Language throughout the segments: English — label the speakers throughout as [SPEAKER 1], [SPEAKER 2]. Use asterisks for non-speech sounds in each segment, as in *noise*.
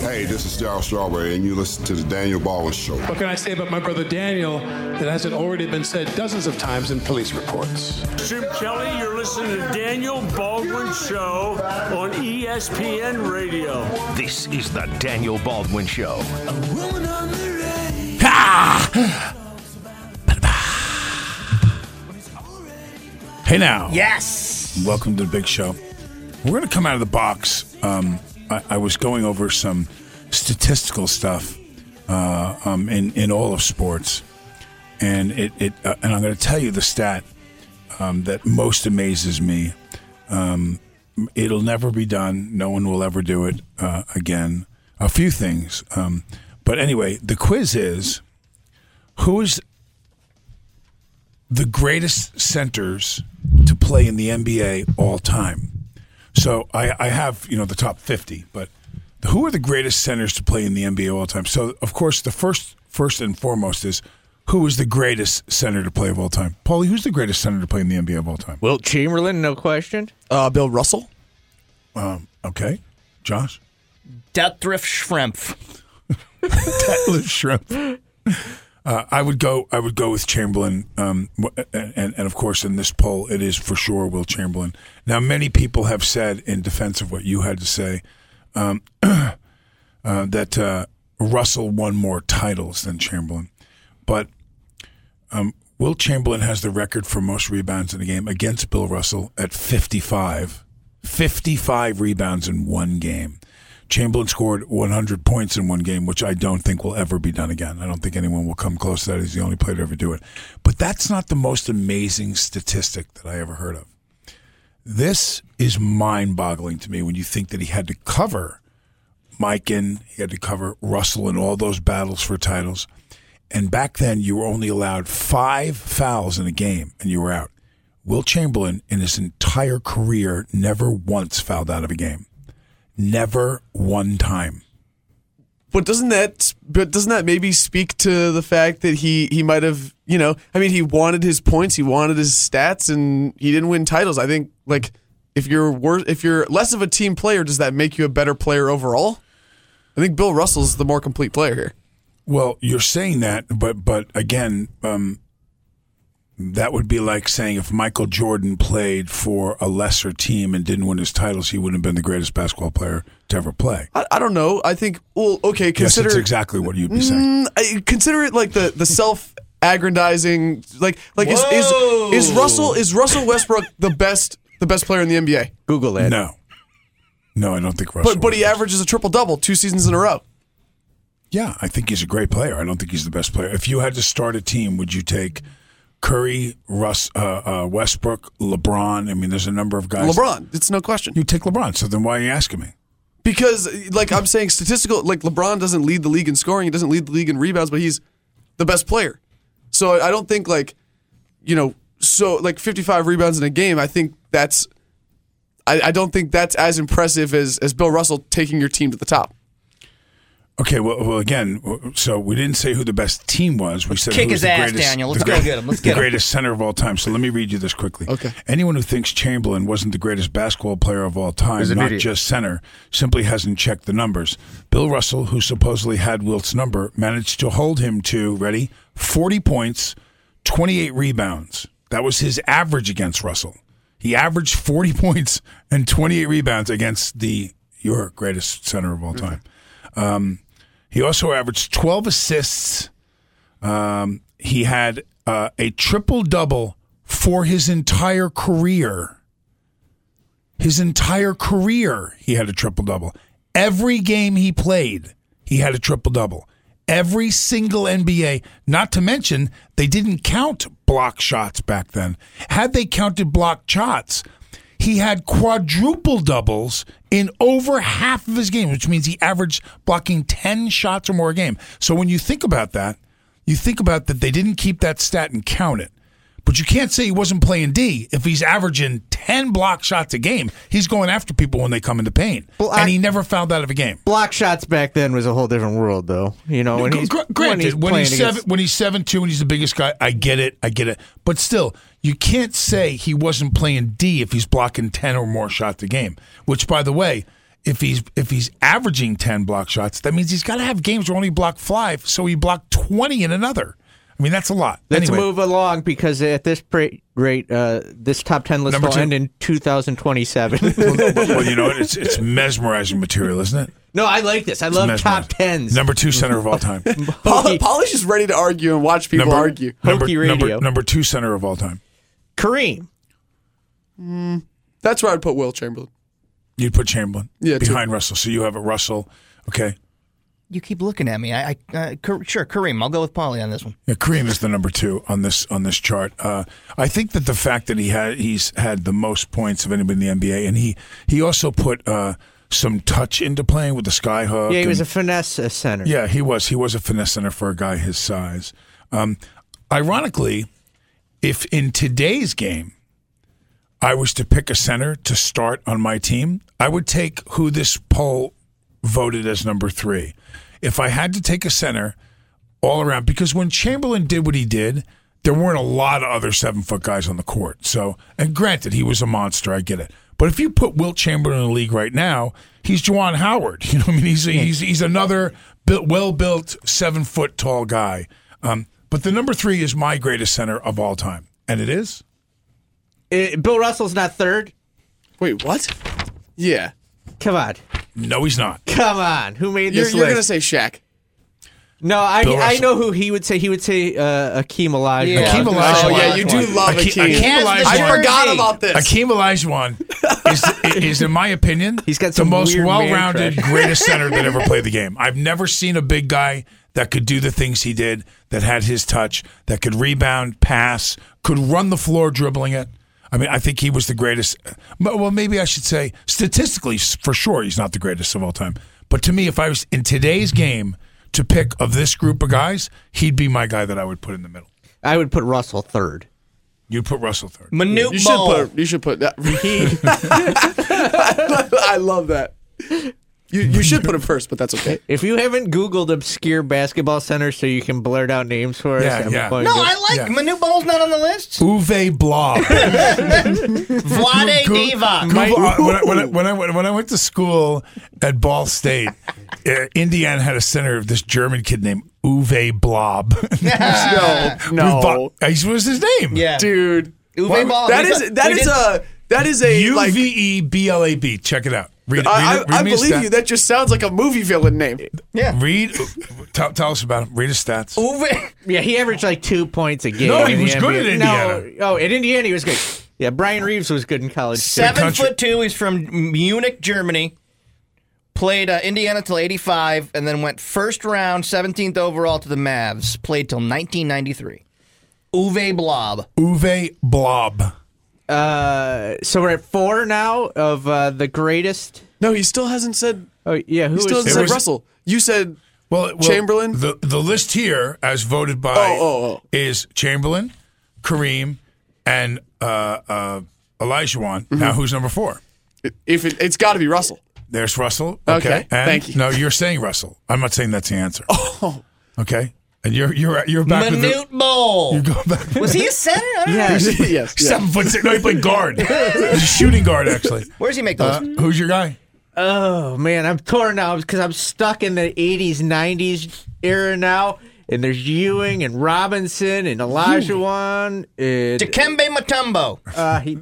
[SPEAKER 1] Hey, this is Daryl Strawberry, and you listen to the Daniel Baldwin Show.
[SPEAKER 2] What can I say about my brother Daniel that hasn't already been said dozens of times in police reports?
[SPEAKER 3] Jim Kelly, you're listening to Daniel Baldwin Show on ESPN Radio.
[SPEAKER 4] This is the Daniel Baldwin Show.
[SPEAKER 5] Hey now.
[SPEAKER 6] Yes.
[SPEAKER 5] Welcome to the big show. We're going to come out of the box. Um, I, I was going over some statistical stuff uh, um, in in all of sports, and it, it uh, and I'm going to tell you the stat um, that most amazes me. Um, it'll never be done. No one will ever do it uh, again. A few things, um, but anyway, the quiz is who is the greatest centers to play in the NBA all time. So I, I have you know the top fifty, but who are the greatest centers to play in the NBA all time? So of course the first first and foremost is who is the greatest center to play of all time? Paulie, who's the greatest center to play in the NBA of all time?
[SPEAKER 6] Wilt Chamberlain, no question.
[SPEAKER 7] Uh, Bill Russell.
[SPEAKER 5] Um, okay, Josh.
[SPEAKER 6] Deathrift Schrempf. *laughs*
[SPEAKER 5] Detlef Schrempf. Uh, I would go. I would go with Chamberlain, um, and, and of course in this poll it is for sure Wilt Chamberlain. Now many people have said in defense of what you had to say um, *clears throat* uh, that uh, Russell won more titles than Chamberlain, but um, Wilt Chamberlain has the record for most rebounds in a game against Bill Russell at 55. 55 rebounds in one game. Chamberlain scored 100 points in one game, which I don't think will ever be done again. I don't think anyone will come close to that. He's the only player to ever do it. But that's not the most amazing statistic that I ever heard of. This is mind boggling to me when you think that he had to cover Mikan, he had to cover Russell in all those battles for titles. And back then, you were only allowed five fouls in a game and you were out. Wilt Chamberlain, in his entire career, never once fouled out of a game. Never one time.
[SPEAKER 7] But doesn't that but doesn't that maybe speak to the fact that he he might have you know I mean he wanted his points he wanted his stats and he didn't win titles. I think like if you're worse if you're less of a team player does that make you a better player overall? I think Bill Russell's the more complete player here.
[SPEAKER 5] Well, you're saying that, but but again, um, that would be like saying if Michael Jordan played for a lesser team and didn't win his titles, he wouldn't have been the greatest basketball player to ever play.
[SPEAKER 7] I, I don't know I think well okay
[SPEAKER 5] Yes,
[SPEAKER 7] consider
[SPEAKER 5] it's exactly what you'd be saying.
[SPEAKER 7] Mm, I- consider it like the the self aggrandizing like like is, is is Russell is Russell Westbrook the best the best player in the NBA
[SPEAKER 6] Google that.
[SPEAKER 5] No, no, I don't think Russell.
[SPEAKER 7] but but he averages a triple double two seasons in a row
[SPEAKER 5] Yeah, I think he's a great player. I don't think he's the best player. If you had to start a team, would you take Curry, Russ, uh, uh, Westbrook, LeBron? I mean, there's a number of guys.
[SPEAKER 7] LeBron it's no question
[SPEAKER 5] You take LeBron. So then why are you asking me?
[SPEAKER 7] because like I'm saying statistical like LeBron doesn't lead the league in scoring he doesn't lead the league in rebounds but he's the best player so I don't think like you know so like 55 rebounds in a game I think that's I, I don't think that's as impressive as as Bill Russell taking your team to the top
[SPEAKER 5] Okay, well, well, again, so we didn't say who the best team was. We said
[SPEAKER 6] Kick
[SPEAKER 5] who was
[SPEAKER 6] his
[SPEAKER 5] the
[SPEAKER 6] ass,
[SPEAKER 5] greatest,
[SPEAKER 6] Daniel. Let's go
[SPEAKER 5] great-
[SPEAKER 6] get him. Let's
[SPEAKER 5] the
[SPEAKER 6] get him.
[SPEAKER 5] greatest center of all time. So let me read you this quickly.
[SPEAKER 7] Okay.
[SPEAKER 5] Anyone who thinks Chamberlain wasn't the greatest basketball player of all time,
[SPEAKER 6] Is an
[SPEAKER 5] not
[SPEAKER 6] idiot.
[SPEAKER 5] just center, simply hasn't checked the numbers. Bill Russell, who supposedly had Wilt's number, managed to hold him to ready forty points, twenty eight rebounds. That was his average against Russell. He averaged forty *laughs* points and twenty eight rebounds against the your greatest center of all time. Um, he also averaged 12 assists. Um, he had uh, a triple double for his entire career. His entire career, he had a triple double. Every game he played, he had a triple double. Every single NBA, not to mention, they didn't count block shots back then. Had they counted block shots, he had quadruple doubles in over half of his games, which means he averaged blocking 10 shots or more a game. So when you think about that, you think about that they didn't keep that stat and count it. But you can't say he wasn't playing D if he's averaging 10 block shots a game. He's going after people when they come into pain. And he never fouled out of a game.
[SPEAKER 8] Block shots back then was a whole different world, though. You know, when he's
[SPEAKER 5] granted, when he's,
[SPEAKER 8] playing
[SPEAKER 5] seven,
[SPEAKER 8] against-
[SPEAKER 5] when he's seven two and he's the biggest guy, I get it, I get it. But still, you can't say he wasn't playing D if he's blocking ten or more shots a game. Which, by the way, if he's if he's averaging ten block shots, that means he's got to have games where only block five, so he blocked twenty in another. I mean, that's a lot.
[SPEAKER 8] Let's
[SPEAKER 5] anyway,
[SPEAKER 8] move along because at this pra- rate, uh, this top ten list
[SPEAKER 5] Number
[SPEAKER 8] will
[SPEAKER 5] two.
[SPEAKER 8] end in 2027. *laughs*
[SPEAKER 5] well, you know? It's it's *laughs* mesmerizing material, isn't it?
[SPEAKER 8] no, I like this. I love top tens.
[SPEAKER 5] Number two center of all time.
[SPEAKER 7] Paul, Paul is just ready to argue and watch people
[SPEAKER 5] number,
[SPEAKER 7] argue.
[SPEAKER 5] Number,
[SPEAKER 8] Hokey
[SPEAKER 5] number,
[SPEAKER 8] radio.
[SPEAKER 5] number two center of all time.
[SPEAKER 8] Kareem.
[SPEAKER 7] That's where I'd put Wilt Chamberlain.
[SPEAKER 5] You'd put Chamberlain
[SPEAKER 7] Yeah, two.
[SPEAKER 5] behind Russell. So you have a Russell. Okay.
[SPEAKER 6] You keep looking at me. I, I uh, sure Kareem. I'll go with Paulie on this one.
[SPEAKER 5] Yeah, Kareem is the number two on this on this chart. Uh, I think that the fact that he had he's had the most points of anybody in the NBA, and he he also put uh, some touch into playing with the skyhook.
[SPEAKER 8] Yeah, he was a finesse uh, center.
[SPEAKER 5] yeah, he was he was a finesse center for a guy his size. Um, ironically, if in today's game I was to pick a center to start on my team, I would take who this poll voted as number three. If I had to take a center all around, because when Chamberlain did what he did, there weren't a lot of other seven foot guys on the court. So, and granted, he was a monster. I get it. But if you put Wilt Chamberlain in the league right now, he's Juwan Howard. *laughs* You know, what I mean, he's he's he's another well built seven foot tall guy. Um, but the number three is my greatest center of all time, and it is.
[SPEAKER 8] Uh, Bill Russell's not third.
[SPEAKER 7] Wait, what? Yeah.
[SPEAKER 8] Come on,
[SPEAKER 5] No, he's not.
[SPEAKER 8] come on. Who made
[SPEAKER 7] You're,
[SPEAKER 8] this
[SPEAKER 7] you're going to say Shaq.
[SPEAKER 8] no, I
[SPEAKER 5] Bill
[SPEAKER 8] I
[SPEAKER 5] Russell.
[SPEAKER 8] know who he would say. He would say uh, Akeem Olajuwon.
[SPEAKER 6] Yeah.
[SPEAKER 5] Akeem
[SPEAKER 6] Oh,
[SPEAKER 5] Olajuwon.
[SPEAKER 7] Oh, yeah, you do love
[SPEAKER 5] Akeem-
[SPEAKER 7] Akeem.
[SPEAKER 5] Akeem
[SPEAKER 6] the
[SPEAKER 5] Olajuwon-
[SPEAKER 7] I forgot
[SPEAKER 6] jersey.
[SPEAKER 7] about this.
[SPEAKER 5] Akeem Olajuwon is, is, in my opinion,
[SPEAKER 8] He's got
[SPEAKER 5] the
[SPEAKER 8] some
[SPEAKER 5] most
[SPEAKER 8] weird man
[SPEAKER 5] well-rounded, greatest center that ever *laughs* played the game. I've never seen a big guy that could do the things he did, that had his touch, that could rebound, pass, could run the floor dribbling it. I mean, I think he was the greatest. Well, maybe I should say statistically, for sure, he's not the greatest of all time. But to me, if I was in today's game to pick of this group of guys, he'd be my guy that I would put in the middle.
[SPEAKER 8] I would put Russell third.
[SPEAKER 5] You'd put Russell third.
[SPEAKER 6] Manute
[SPEAKER 7] You should
[SPEAKER 6] Bol.
[SPEAKER 7] put. You should put that. *laughs* *laughs* I love that. You you should put him first, but that's okay. *laughs*
[SPEAKER 8] If you haven't Googled obscure basketball centers so you can blurt out names for us,
[SPEAKER 5] Yeah,
[SPEAKER 8] I'm
[SPEAKER 5] yeah.
[SPEAKER 8] going
[SPEAKER 6] No,
[SPEAKER 8] to-
[SPEAKER 6] I like
[SPEAKER 5] Yeah.
[SPEAKER 6] Manute Bol's not on the list.
[SPEAKER 5] Uwe Blab. *laughs*
[SPEAKER 6] Vlade
[SPEAKER 5] Go-
[SPEAKER 6] Divac.
[SPEAKER 5] Google- uh, when, I, when, I, when, I, went- when I went to school at Ball State, uh, Indiana had a center of this German kid named Uwe Blab. *laughs*
[SPEAKER 7] No, no,
[SPEAKER 5] That was his name.
[SPEAKER 6] Yeah.
[SPEAKER 7] dude.
[SPEAKER 6] Uwe Ball.
[SPEAKER 7] That
[SPEAKER 6] We
[SPEAKER 7] is
[SPEAKER 6] got-
[SPEAKER 7] that
[SPEAKER 6] we
[SPEAKER 7] is
[SPEAKER 6] did-
[SPEAKER 7] a that is a
[SPEAKER 5] U
[SPEAKER 7] like.
[SPEAKER 5] V E B L A B. Check it out. Read it. Read
[SPEAKER 7] I,
[SPEAKER 5] it. Read
[SPEAKER 7] I
[SPEAKER 5] me his
[SPEAKER 7] believe
[SPEAKER 5] stat-
[SPEAKER 7] you. That just sounds like a movie villain name.
[SPEAKER 6] Yeah.
[SPEAKER 5] Read. Tell, tell us about him. Read his stats.
[SPEAKER 6] Uwe. *laughs*
[SPEAKER 8] Yeah, he averaged like two points a game.
[SPEAKER 5] No, he
[SPEAKER 8] in the
[SPEAKER 5] was good
[SPEAKER 8] NBA.
[SPEAKER 5] at Indiana.
[SPEAKER 8] No, oh, at Indiana he was good. Yeah, Bryant Reeves was good in college.
[SPEAKER 6] Seven foot two. He's from Munich, Germany. Played uh, Indiana till '85, and then went first round, 17th overall to the Mavs. Played till 1993. Uwe Blab.
[SPEAKER 5] Uwe Blab.
[SPEAKER 8] Uh, so we're at four now of uh, the greatest.
[SPEAKER 7] No, he still hasn't said.
[SPEAKER 8] Oh yeah, who
[SPEAKER 7] He still
[SPEAKER 8] is
[SPEAKER 7] hasn't
[SPEAKER 5] It
[SPEAKER 7] said
[SPEAKER 5] was-
[SPEAKER 7] Russell. You said
[SPEAKER 5] Well, well,
[SPEAKER 7] Chamberlain?
[SPEAKER 5] The the list here, as voted by,
[SPEAKER 7] Oh, oh, oh.
[SPEAKER 5] is Chamberlain, Kareem, and uh, uh, Elijah
[SPEAKER 7] Mm-hmm.
[SPEAKER 5] Now, who's number four?
[SPEAKER 7] if it, it's got to be Russell.
[SPEAKER 5] There's Russell. Okay,
[SPEAKER 7] Okay,
[SPEAKER 5] And-
[SPEAKER 7] thank you.
[SPEAKER 5] No, you're saying Russell. I'm not saying that's the answer. *laughs* Oh, okay. And you're you're you're back with
[SPEAKER 6] Manute
[SPEAKER 5] the,
[SPEAKER 6] Bol.
[SPEAKER 5] you go back.
[SPEAKER 6] Was he a center? I don't know.
[SPEAKER 8] Yes.
[SPEAKER 7] yes. yeah.
[SPEAKER 5] Seven foot six. No, he played guard. He's a shooting guard, actually.
[SPEAKER 6] Where does he make those?
[SPEAKER 5] Uh, who's your guy?
[SPEAKER 8] Oh man, I'm torn now because I'm stuck in the '80s, '90s era now. And there's Ewing and Robinson and Olajuwon. And,
[SPEAKER 6] Dikembe Mutombo.
[SPEAKER 8] uh, he,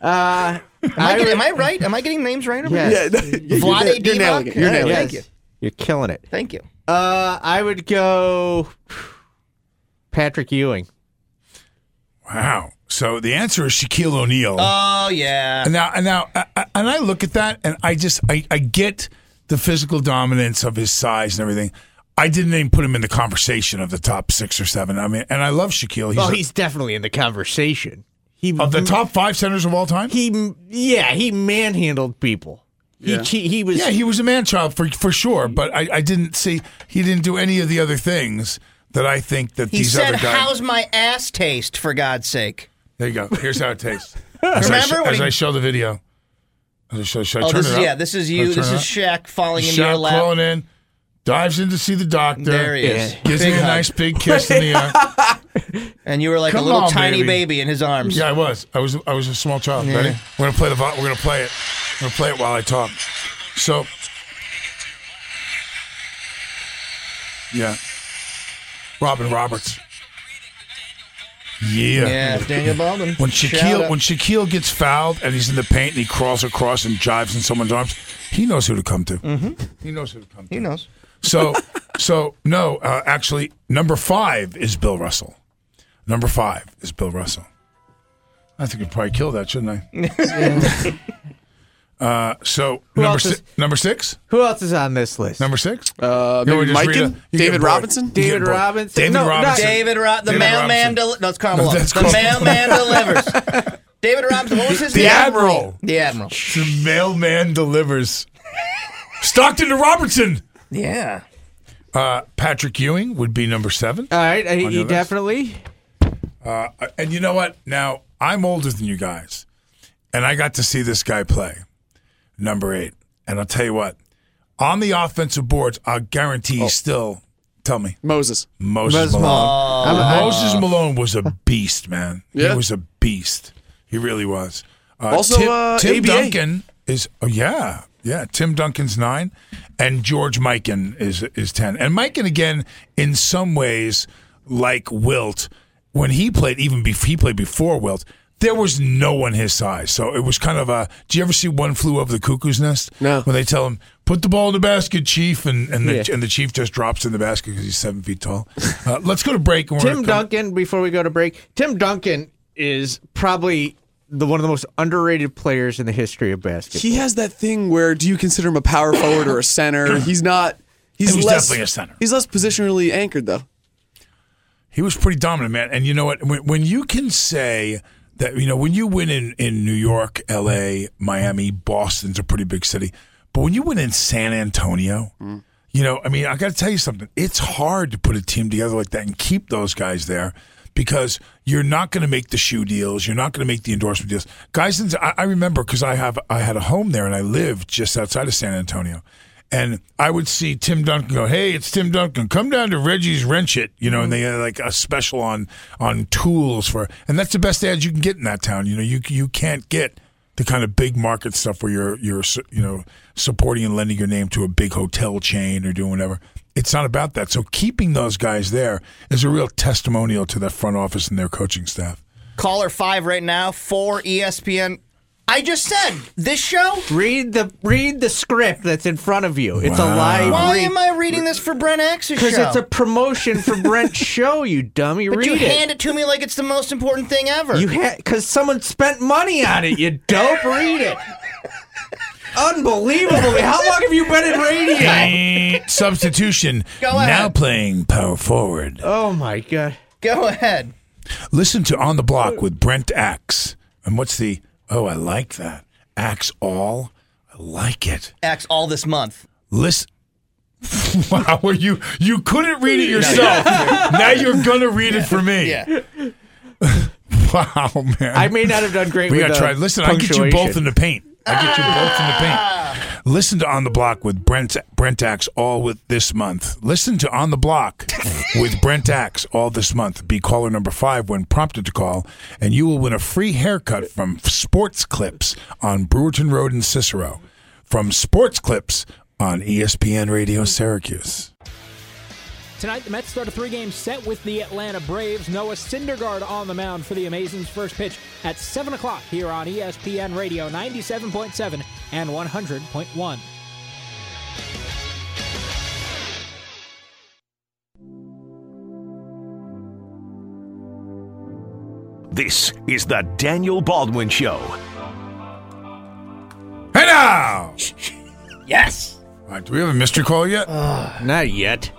[SPEAKER 8] uh,
[SPEAKER 6] Am I, getting, am I right? Am I getting names right? over
[SPEAKER 8] Yes.
[SPEAKER 7] Yeah, no, you're,
[SPEAKER 6] Vlade
[SPEAKER 7] you're nailing it. You're
[SPEAKER 6] Yeah,
[SPEAKER 7] nailing
[SPEAKER 6] Thank
[SPEAKER 7] it.
[SPEAKER 6] you.
[SPEAKER 8] You're killing it.
[SPEAKER 6] Thank you.
[SPEAKER 8] Uh, I would go Patrick Ewing.
[SPEAKER 5] Wow. So the answer is Shaquille O'Neal.
[SPEAKER 6] Oh yeah.
[SPEAKER 5] And now, and now, I, I- and I look at that, and I just, I, I get the physical dominance of his size and everything. I didn't even put him in the conversation of the top six or seven. I mean, and I love Shaquille. He's,
[SPEAKER 8] Well,
[SPEAKER 5] a-
[SPEAKER 8] he's definitely in the conversation. He
[SPEAKER 5] of the top five centers of all time.
[SPEAKER 8] He yeah, he manhandled people. He he, he was
[SPEAKER 5] yeah, he was a man child for for sure. But I, I didn't see he didn't do any of the other things that I think that
[SPEAKER 6] He
[SPEAKER 5] these
[SPEAKER 6] said,
[SPEAKER 5] other guys.
[SPEAKER 6] He said "how's my ass taste?" For God's sake.
[SPEAKER 5] There you go. Here's how it tastes. *laughs* As, I,
[SPEAKER 6] Remember
[SPEAKER 5] sh- as
[SPEAKER 6] he-
[SPEAKER 5] I show the video. I should I
[SPEAKER 6] Oh, this is yeah. This is you. This is? Shaq falling into your
[SPEAKER 5] Shaq
[SPEAKER 6] lap.
[SPEAKER 5] crawling in, dives in to see the doctor.
[SPEAKER 6] There he is.
[SPEAKER 5] Gives
[SPEAKER 6] Big
[SPEAKER 5] me a
[SPEAKER 6] hug.
[SPEAKER 5] nice big *laughs* kiss in the eye.
[SPEAKER 6] And you were like
[SPEAKER 5] Come
[SPEAKER 6] a little
[SPEAKER 5] on,
[SPEAKER 6] tiny
[SPEAKER 5] baby.
[SPEAKER 6] baby. in his arms.
[SPEAKER 5] Yeah, I was. I was. I was a small child. Ready? We're gonna play the. vo- We're gonna play it. We're gonna play it while I talk. So, yeah, Robin Roberts. Yeah.
[SPEAKER 6] Yeah, Daniel Baldwin.
[SPEAKER 5] When
[SPEAKER 6] Shout
[SPEAKER 5] Shaquille
[SPEAKER 6] out.
[SPEAKER 5] when Shaquille gets fouled and he's in the paint and he crawls across and jives in someone's arms, he knows who to come to. Mm-hmm. He knows who to come to.
[SPEAKER 6] he knows.
[SPEAKER 5] So, so no, uh, actually, number five is Bill Russell. Number five is Bill Russell. I think I'd probably kill that, shouldn't I? *laughs* uh, so number
[SPEAKER 8] else
[SPEAKER 5] si-
[SPEAKER 8] is-
[SPEAKER 5] number six,
[SPEAKER 8] Who else is on this list?
[SPEAKER 5] number six.
[SPEAKER 7] Uh,
[SPEAKER 5] You want
[SPEAKER 7] maybe
[SPEAKER 5] me to just read
[SPEAKER 7] Mikan? David. Robinson?
[SPEAKER 8] David
[SPEAKER 5] bored.
[SPEAKER 8] Robinson?
[SPEAKER 5] David
[SPEAKER 8] No, not-
[SPEAKER 5] Robinson.
[SPEAKER 6] David, Ro- the
[SPEAKER 5] David
[SPEAKER 6] mailman.
[SPEAKER 5] Robinson.
[SPEAKER 6] Del- no, it's Carmelo.
[SPEAKER 5] That's
[SPEAKER 6] the
[SPEAKER 5] Carmelo.
[SPEAKER 6] mailman delivers. *laughs* David Robinson. What was his
[SPEAKER 5] The
[SPEAKER 6] name?
[SPEAKER 5] Admiral.
[SPEAKER 6] The Admiral.
[SPEAKER 5] The mailman delivers. Stockton to Robertson.
[SPEAKER 6] Yeah.
[SPEAKER 5] Uh, Patrick Ewing would be number seven.
[SPEAKER 8] All right, I,
[SPEAKER 5] On
[SPEAKER 8] you definitely.
[SPEAKER 5] Uh, and you know what? Now I'm older than you guys, and I got to see this guy play, number eight. And I'll tell you what, on the offensive boards, I guarantee he's still. Tell me,
[SPEAKER 7] Moses.
[SPEAKER 5] Moses
[SPEAKER 8] Moses
[SPEAKER 5] Malone.
[SPEAKER 8] Malone.
[SPEAKER 5] Moses Malone was a beast, man.
[SPEAKER 7] Yeah.
[SPEAKER 5] He was a beast. He really was. Uh,
[SPEAKER 7] Also,
[SPEAKER 5] Tim,
[SPEAKER 7] uh,
[SPEAKER 5] Tim Duncan is. Oh yeah, yeah. Tim Duncan's nine, and George Mikan is is ten. And Mikan again, in some ways, like Wilt, when he played, even before he played before Wilt. There was no one his size, so it was kind of a. Do you ever see One Flew Over the Cuckoo's Nest?
[SPEAKER 7] No.
[SPEAKER 5] When they tell him, "Put the ball in the basket, Chief," and and the,
[SPEAKER 8] Yeah.
[SPEAKER 5] and the Chief just drops in the basket because he's seven feet tall. Uh, let's go to break. And we're
[SPEAKER 8] Tim
[SPEAKER 5] come-
[SPEAKER 8] Duncan, before we go to break, Tim Duncan is probably the one of the most underrated players in the history of basketball.
[SPEAKER 7] He has that thing where do you consider him a power forward or a center? *coughs* He's not. He's
[SPEAKER 5] He was
[SPEAKER 7] less,
[SPEAKER 5] definitely a center.
[SPEAKER 7] He's less positionally anchored though.
[SPEAKER 5] He was pretty dominant, man. And you know what? When, when you can say that, you know, when you win in, in New York, L.A., Miami, Boston's a pretty big city, but when you win in San Antonio, mm. you know, I mean, I got to tell you something. It's hard to put a team together like that and keep those guys there because you're not going to make the shoe deals. You're not going to make the endorsement deals. Guys, I, I remember because I have I had a home there and I lived just outside of San Antonio. And I would see Tim Duncan go, "Hey, it's Tim Duncan. Come down to Reggie's Wrench It." You know, and they had like a special on on tools for, and that's the best ads you can get in that town. You know, you you can't get the kind of big market stuff where you're you're you know supporting and lending your name to a big hotel chain or doing whatever. It's not about that. So keeping those guys there is a real testimonial to that front office and their coaching staff.
[SPEAKER 6] Caller five right now for ESPN. I just said this show.
[SPEAKER 8] read the read the script that's in front of you. It's a
[SPEAKER 5] Wow.
[SPEAKER 8] live
[SPEAKER 6] Why
[SPEAKER 8] read
[SPEAKER 6] am I reading this for Brent Axe's show?
[SPEAKER 8] because it's a promotion for Brent's *laughs* show. You dummy,
[SPEAKER 6] but
[SPEAKER 8] read
[SPEAKER 6] you
[SPEAKER 8] it.
[SPEAKER 6] hand it to me like it's the most important thing ever.
[SPEAKER 8] You had because someone spent money on it. You dope. Read it. *laughs* Unbelievable. How long have you been in radio? *laughs*
[SPEAKER 5] Substitution.
[SPEAKER 6] Go
[SPEAKER 5] Now playing power forward.
[SPEAKER 8] Oh my god.
[SPEAKER 6] Go ahead.
[SPEAKER 5] Listen to On the Block with Brent Axe. And what's the, oh, I like that. Axe All. I like it.
[SPEAKER 6] Axe all this month.
[SPEAKER 5] Listen. *laughs* wow, well, you you couldn't read it yourself. *laughs* now you're gonna read it for me.
[SPEAKER 6] Yeah.
[SPEAKER 5] Wow, man.
[SPEAKER 8] I may not have done great.
[SPEAKER 5] we
[SPEAKER 8] with
[SPEAKER 5] gotta
[SPEAKER 8] the
[SPEAKER 5] try. Listen, I get you both in the paint. I get you both in the paint. Ah. Listen to On the Block with Brent Brent Axe all with this month. Listen to On the Block *laughs* with Brent Axe all this month. Be caller number five when prompted to call, and you will win a free haircut from Sports Clips on Brewerton Road in Cicero. From Sports Clips on ESPN Radio Syracuse.
[SPEAKER 9] Tonight, the Mets start a three-game set with the Atlanta Braves. Noah Syndergaard on the mound for the Amazins' first pitch at 7 o'clock here on ESPN Radio 97.7 and 100.1.
[SPEAKER 4] This is the Daniel Baldwin Show.
[SPEAKER 5] Hey now! *laughs*
[SPEAKER 6] Yes.
[SPEAKER 5] All right, do we have a mystery call yet?
[SPEAKER 8] Not yet.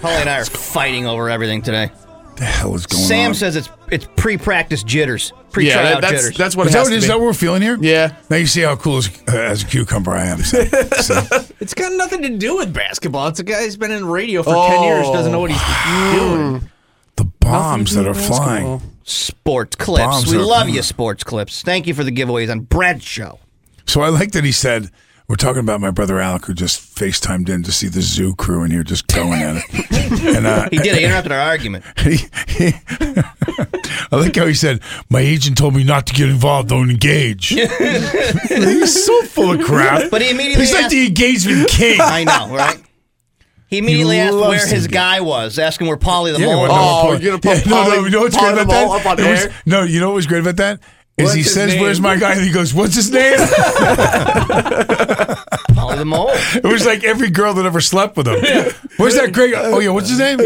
[SPEAKER 6] Holly and I are fighting over everything today.
[SPEAKER 5] the hell is going
[SPEAKER 6] Sam
[SPEAKER 5] on?
[SPEAKER 6] Sam says it's it's pre-practice jitters, pre-tryout
[SPEAKER 7] Yeah, that, that's
[SPEAKER 6] jitters.
[SPEAKER 7] that's what
[SPEAKER 5] Is
[SPEAKER 7] it
[SPEAKER 5] that
[SPEAKER 7] has
[SPEAKER 5] what,
[SPEAKER 7] to
[SPEAKER 5] is
[SPEAKER 7] be.
[SPEAKER 5] that what we're feeling here?
[SPEAKER 7] Yeah.
[SPEAKER 5] Now you see how cool as, uh, as a cucumber I am. So, so. *laughs*
[SPEAKER 8] It's got nothing to do with basketball. It's a guy who's been in radio for ten years, doesn't know what he's doing.
[SPEAKER 5] The bombs that are flying.
[SPEAKER 6] sports clips.
[SPEAKER 5] Bombs
[SPEAKER 6] we
[SPEAKER 5] are-
[SPEAKER 6] love you, sports clips. Thank you for the giveaways on Brad's show.
[SPEAKER 5] So I like that he said We're talking about my brother Alec, who just FaceTimed in to see the zoo crew in here just going at it. and uh,
[SPEAKER 6] He did. He *laughs* interrupted our argument.
[SPEAKER 5] he, he, *laughs* I like how he said, "My agent told me not to get involved. Don't engage." *laughs* He's so full of crap.
[SPEAKER 6] But he immediately
[SPEAKER 5] He's like the engagement king.
[SPEAKER 6] I know, right? He immediately asked where his
[SPEAKER 5] get-
[SPEAKER 6] guy was, asking where Polly the
[SPEAKER 5] Yeah,
[SPEAKER 6] mole was.
[SPEAKER 7] Oh, you're gonna put
[SPEAKER 5] yeah, no, no,
[SPEAKER 7] Polly-
[SPEAKER 5] you know what's
[SPEAKER 7] Polly
[SPEAKER 5] great
[SPEAKER 7] the
[SPEAKER 5] about
[SPEAKER 7] Mole
[SPEAKER 5] that?
[SPEAKER 7] up on
[SPEAKER 5] It was- no, you know what was great about that? Is he says,
[SPEAKER 8] name?
[SPEAKER 5] "Where's my guy?" And he goes, "What's his name?"
[SPEAKER 6] Polly the mole.
[SPEAKER 5] it was like every girl that ever slept with him. Where's that great? Oh yeah, what's his name?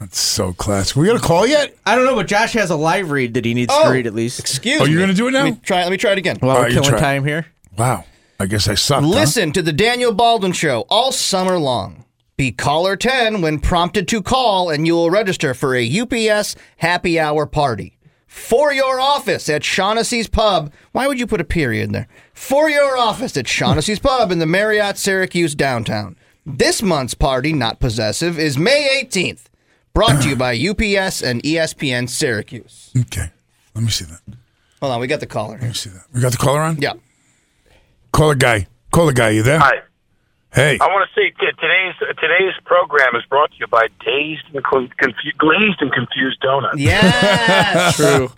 [SPEAKER 5] That's so classic. We got a call yet?
[SPEAKER 8] I don't know, but Josh has a live read that he needs
[SPEAKER 6] Oh.
[SPEAKER 8] to read at least.
[SPEAKER 6] Excuse
[SPEAKER 5] Oh,
[SPEAKER 6] me.
[SPEAKER 5] you're gonna do it now?
[SPEAKER 6] Let me try. Let me try it again.
[SPEAKER 8] While
[SPEAKER 5] All
[SPEAKER 8] we're killing time here.
[SPEAKER 5] Wow. I guess I sucked. huh?
[SPEAKER 6] Listen to the Daniel Baldwin Show all summer long. Be caller 10 when prompted to call, and you will register for a UPS happy hour party. For your office at Shaughnessy's Pub. Why would you put a period there? For your office at Shaughnessy's *laughs* Pub in the Marriott Syracuse downtown. This month's party, not possessive, is May 18th. Brought to you by *clears throat* UPS and ESPN Syracuse.
[SPEAKER 5] Okay. Let me see that.
[SPEAKER 6] Hold on, we got the caller here.
[SPEAKER 5] me see that. We got the caller on.
[SPEAKER 6] Yeah.
[SPEAKER 5] Caller guy. Caller guy. You there?
[SPEAKER 10] Hi.
[SPEAKER 5] Hey.
[SPEAKER 10] I want to say t- today's today's program is brought to you by Dazed and Con- Confu- Glazed and Confused Donuts.
[SPEAKER 6] Yes. *laughs*
[SPEAKER 5] True.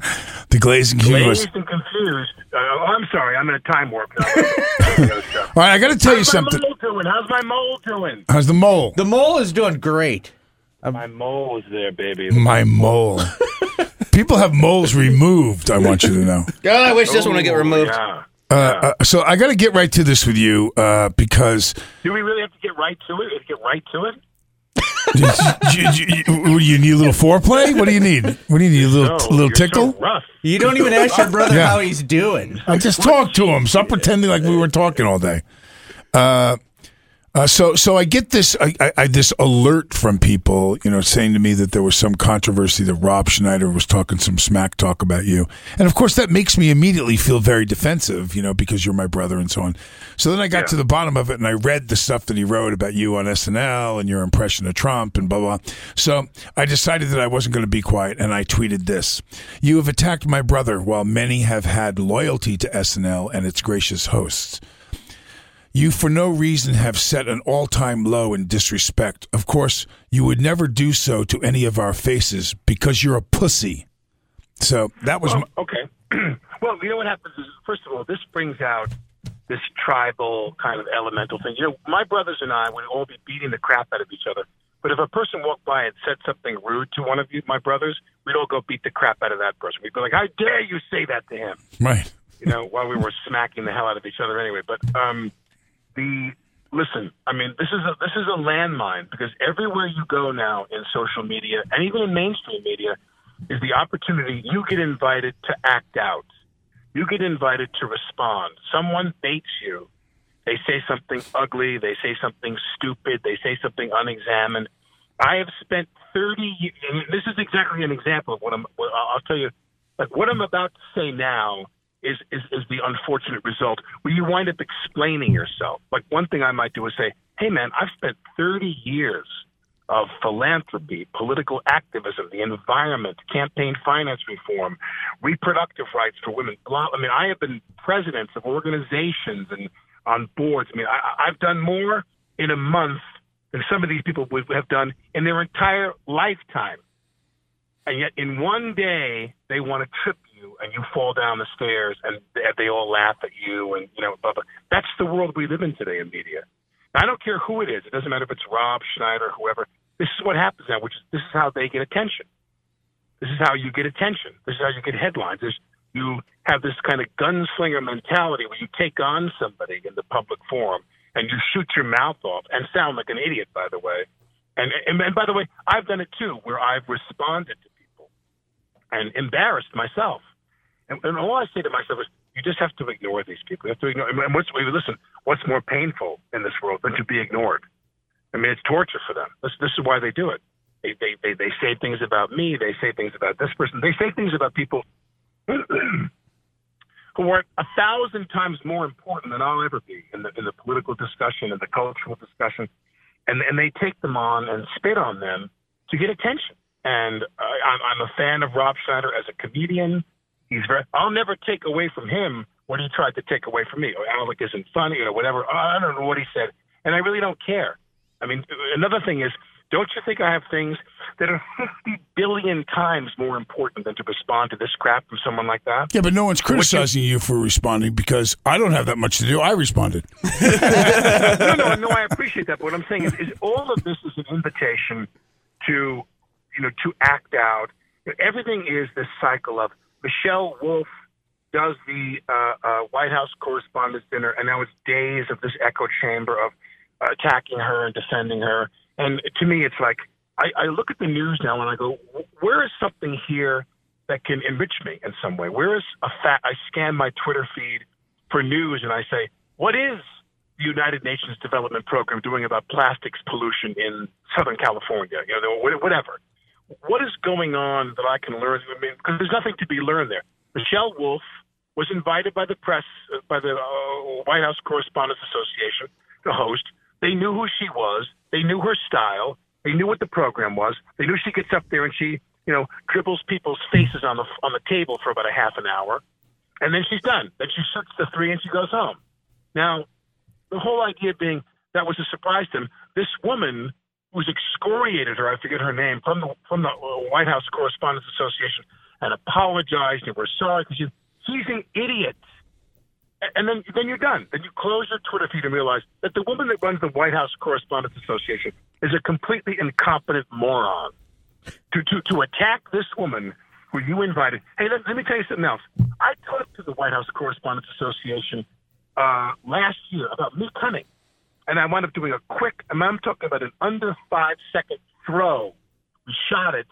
[SPEAKER 5] The glazing was.
[SPEAKER 10] Glazed and Confused. Uh, oh, I'm sorry, I'm in a time warp now. All *laughs*
[SPEAKER 5] All right, I got to tell you
[SPEAKER 10] How's
[SPEAKER 5] something.
[SPEAKER 10] my mole doing? How's my mole doing?
[SPEAKER 5] How's the mole?
[SPEAKER 8] The mole is doing great.
[SPEAKER 10] My mole is there, baby.
[SPEAKER 5] My mole. *laughs* People have moles removed. I want you to know.
[SPEAKER 6] God, I wish this one would get removed.
[SPEAKER 10] Yeah.
[SPEAKER 5] Uh, uh, so I got to get right to this with you uh, because
[SPEAKER 10] Do we really have to get right to it? Get right to it?
[SPEAKER 5] you, you, you, what do you need a little foreplay? What do you need? What do you need? A little,
[SPEAKER 10] No,
[SPEAKER 5] little
[SPEAKER 10] you're
[SPEAKER 5] tickle?
[SPEAKER 10] So rough.
[SPEAKER 8] You don't even ask your brother
[SPEAKER 5] Yeah.
[SPEAKER 8] how he's doing.
[SPEAKER 5] I just talked to him. Stop pretending like we were talking all day. Uh, so, so I get this, I, I, I, this alert from people, you know, saying to me that there was some controversy that Rob Schneider was talking some smack talk about you, and of course that makes me immediately feel very defensive, you know, because you're my brother and so on. So then I got to the bottom of it and I read the stuff that he wrote about you on SNL and your impression of Trump and blah blah. So I decided that I wasn't going to be quiet, and I tweeted this: "You have attacked my brother, while many have had loyalty to SNL and its gracious hosts." You, for no reason, have set an all time low in disrespect. Of course, you would never do so to any of our faces because you're a pussy. So that was.
[SPEAKER 10] Well,
[SPEAKER 5] my,
[SPEAKER 10] okay. *clears throat* well, you know what happens is, first of all, this brings out this tribal kind of elemental thing. You know, my brothers and I would all be beating the crap out of each other. But if a person walked by and said something rude to one of you, my brothers, we'd all go beat the crap out of that person. We'd be like, "How dare you say that to him?"
[SPEAKER 5] right.
[SPEAKER 10] You know, while we were smacking the hell out of each other anyway. But um, the listen, I mean, this is a this is a landmine because everywhere you go now in social media and even in mainstream media is the opportunity you get invited to act out. You get invited to respond. Someone baits you. They say something ugly. They say something stupid. They say something unexamined. I have spent 30 years, this is exactly an example of what I'm, I'll tell you, like what I'm about to say now is, is, is the unfortunate result where you wind up explaining yourself. Like one thing I might do is say, hey man, I've spent 30 years of philanthropy, political activism, the environment, campaign finance reform, reproductive rights for women. Blah. I mean, I have been presidents of organizations and on boards. I mean, I, I've done more in a month than some of these people would have done in their entire lifetime. And yet, in one day, they want to trip you, and you fall down the stairs, and they, all laugh at you, and you know, blah, blah. That's the world we live in today in media. I don't care who it is. It doesn't matter if it's Rob Schneider, whoever. This is what happens now, which is this is how they get attention. This is how you get attention. This is how you get headlines. There's, you have this kind of gunslinger mentality where you take on somebody in the public forum and you shoot your mouth off and sound like an idiot, by the way. And, and, and by the way, I've done it too, where I've responded to people and embarrassed myself. And, and all I say to myself is, you just have to ignore these people. You have to ignore. And what's, listen, what's more painful in this world than to be ignored? I mean, it's torture for them. This, this is why they do it. They, they, they, they say things about me. They say things about this person. They say things about people *clears throat* who are a thousand times more important than I'll ever be in the, in the political discussion and the cultural discussion. And, and they take them on and spit on them to get attention. And I'm, I'm a fan of Rob Schneider as a comedian. He's very. I'll never take away from him what he tried to take away from me. Or Alec isn't funny or whatever. I don't know what he said. And I really don't care. I mean, another thing is, don't you think I have things that are 50 billion times more important than to respond to this crap from someone like that?
[SPEAKER 5] Yeah, but no one's criticizing you for responding because I don't have that much to do. I responded. *laughs*
[SPEAKER 10] no, no, no. I appreciate that. But what I'm saying is, is all of this is an invitation to, you know, to act out. Everything is this cycle of Michelle Wolf does the uh, uh, White House Correspondents' Dinner, and now it's days of this echo chamber of uh, attacking her and defending her. And to me, it's like I, I look at the news now and I go, where is something here that can enrich me in some way? Where is a fact? I scan my Twitter feed for news and I say, what is the United Nations Development Program doing about plastics pollution in Southern California? You know, whatever. What is going on that I can learn? I mean, because there's nothing to be learned there. Michelle Wolf was invited by the press, uh, by the uh, White House Correspondents Association to host. They knew who she was. They knew her style. They knew what the program was. They knew she gets up there and she, you know, dribbles people's faces on the on the table for about a half an hour, and then she's done. Then she shoots the three and she goes home. Now, the whole idea being that was a surprise to him. This woman who's excoriated her, I forget her name, from the from the White House Correspondents Association, and apologized and we're sorry because he's an idiot and then then you're done. Then you close your Twitter feed and realize that the woman that runs the White House Correspondents Association is a completely incompetent moron. To to to attack this woman who you invited. Hey, let, let me tell you something else. I talked to the White House Correspondents Association uh, last year about me coming, and I wound up doing a quick. I'm talking about an under five second throw. We shot it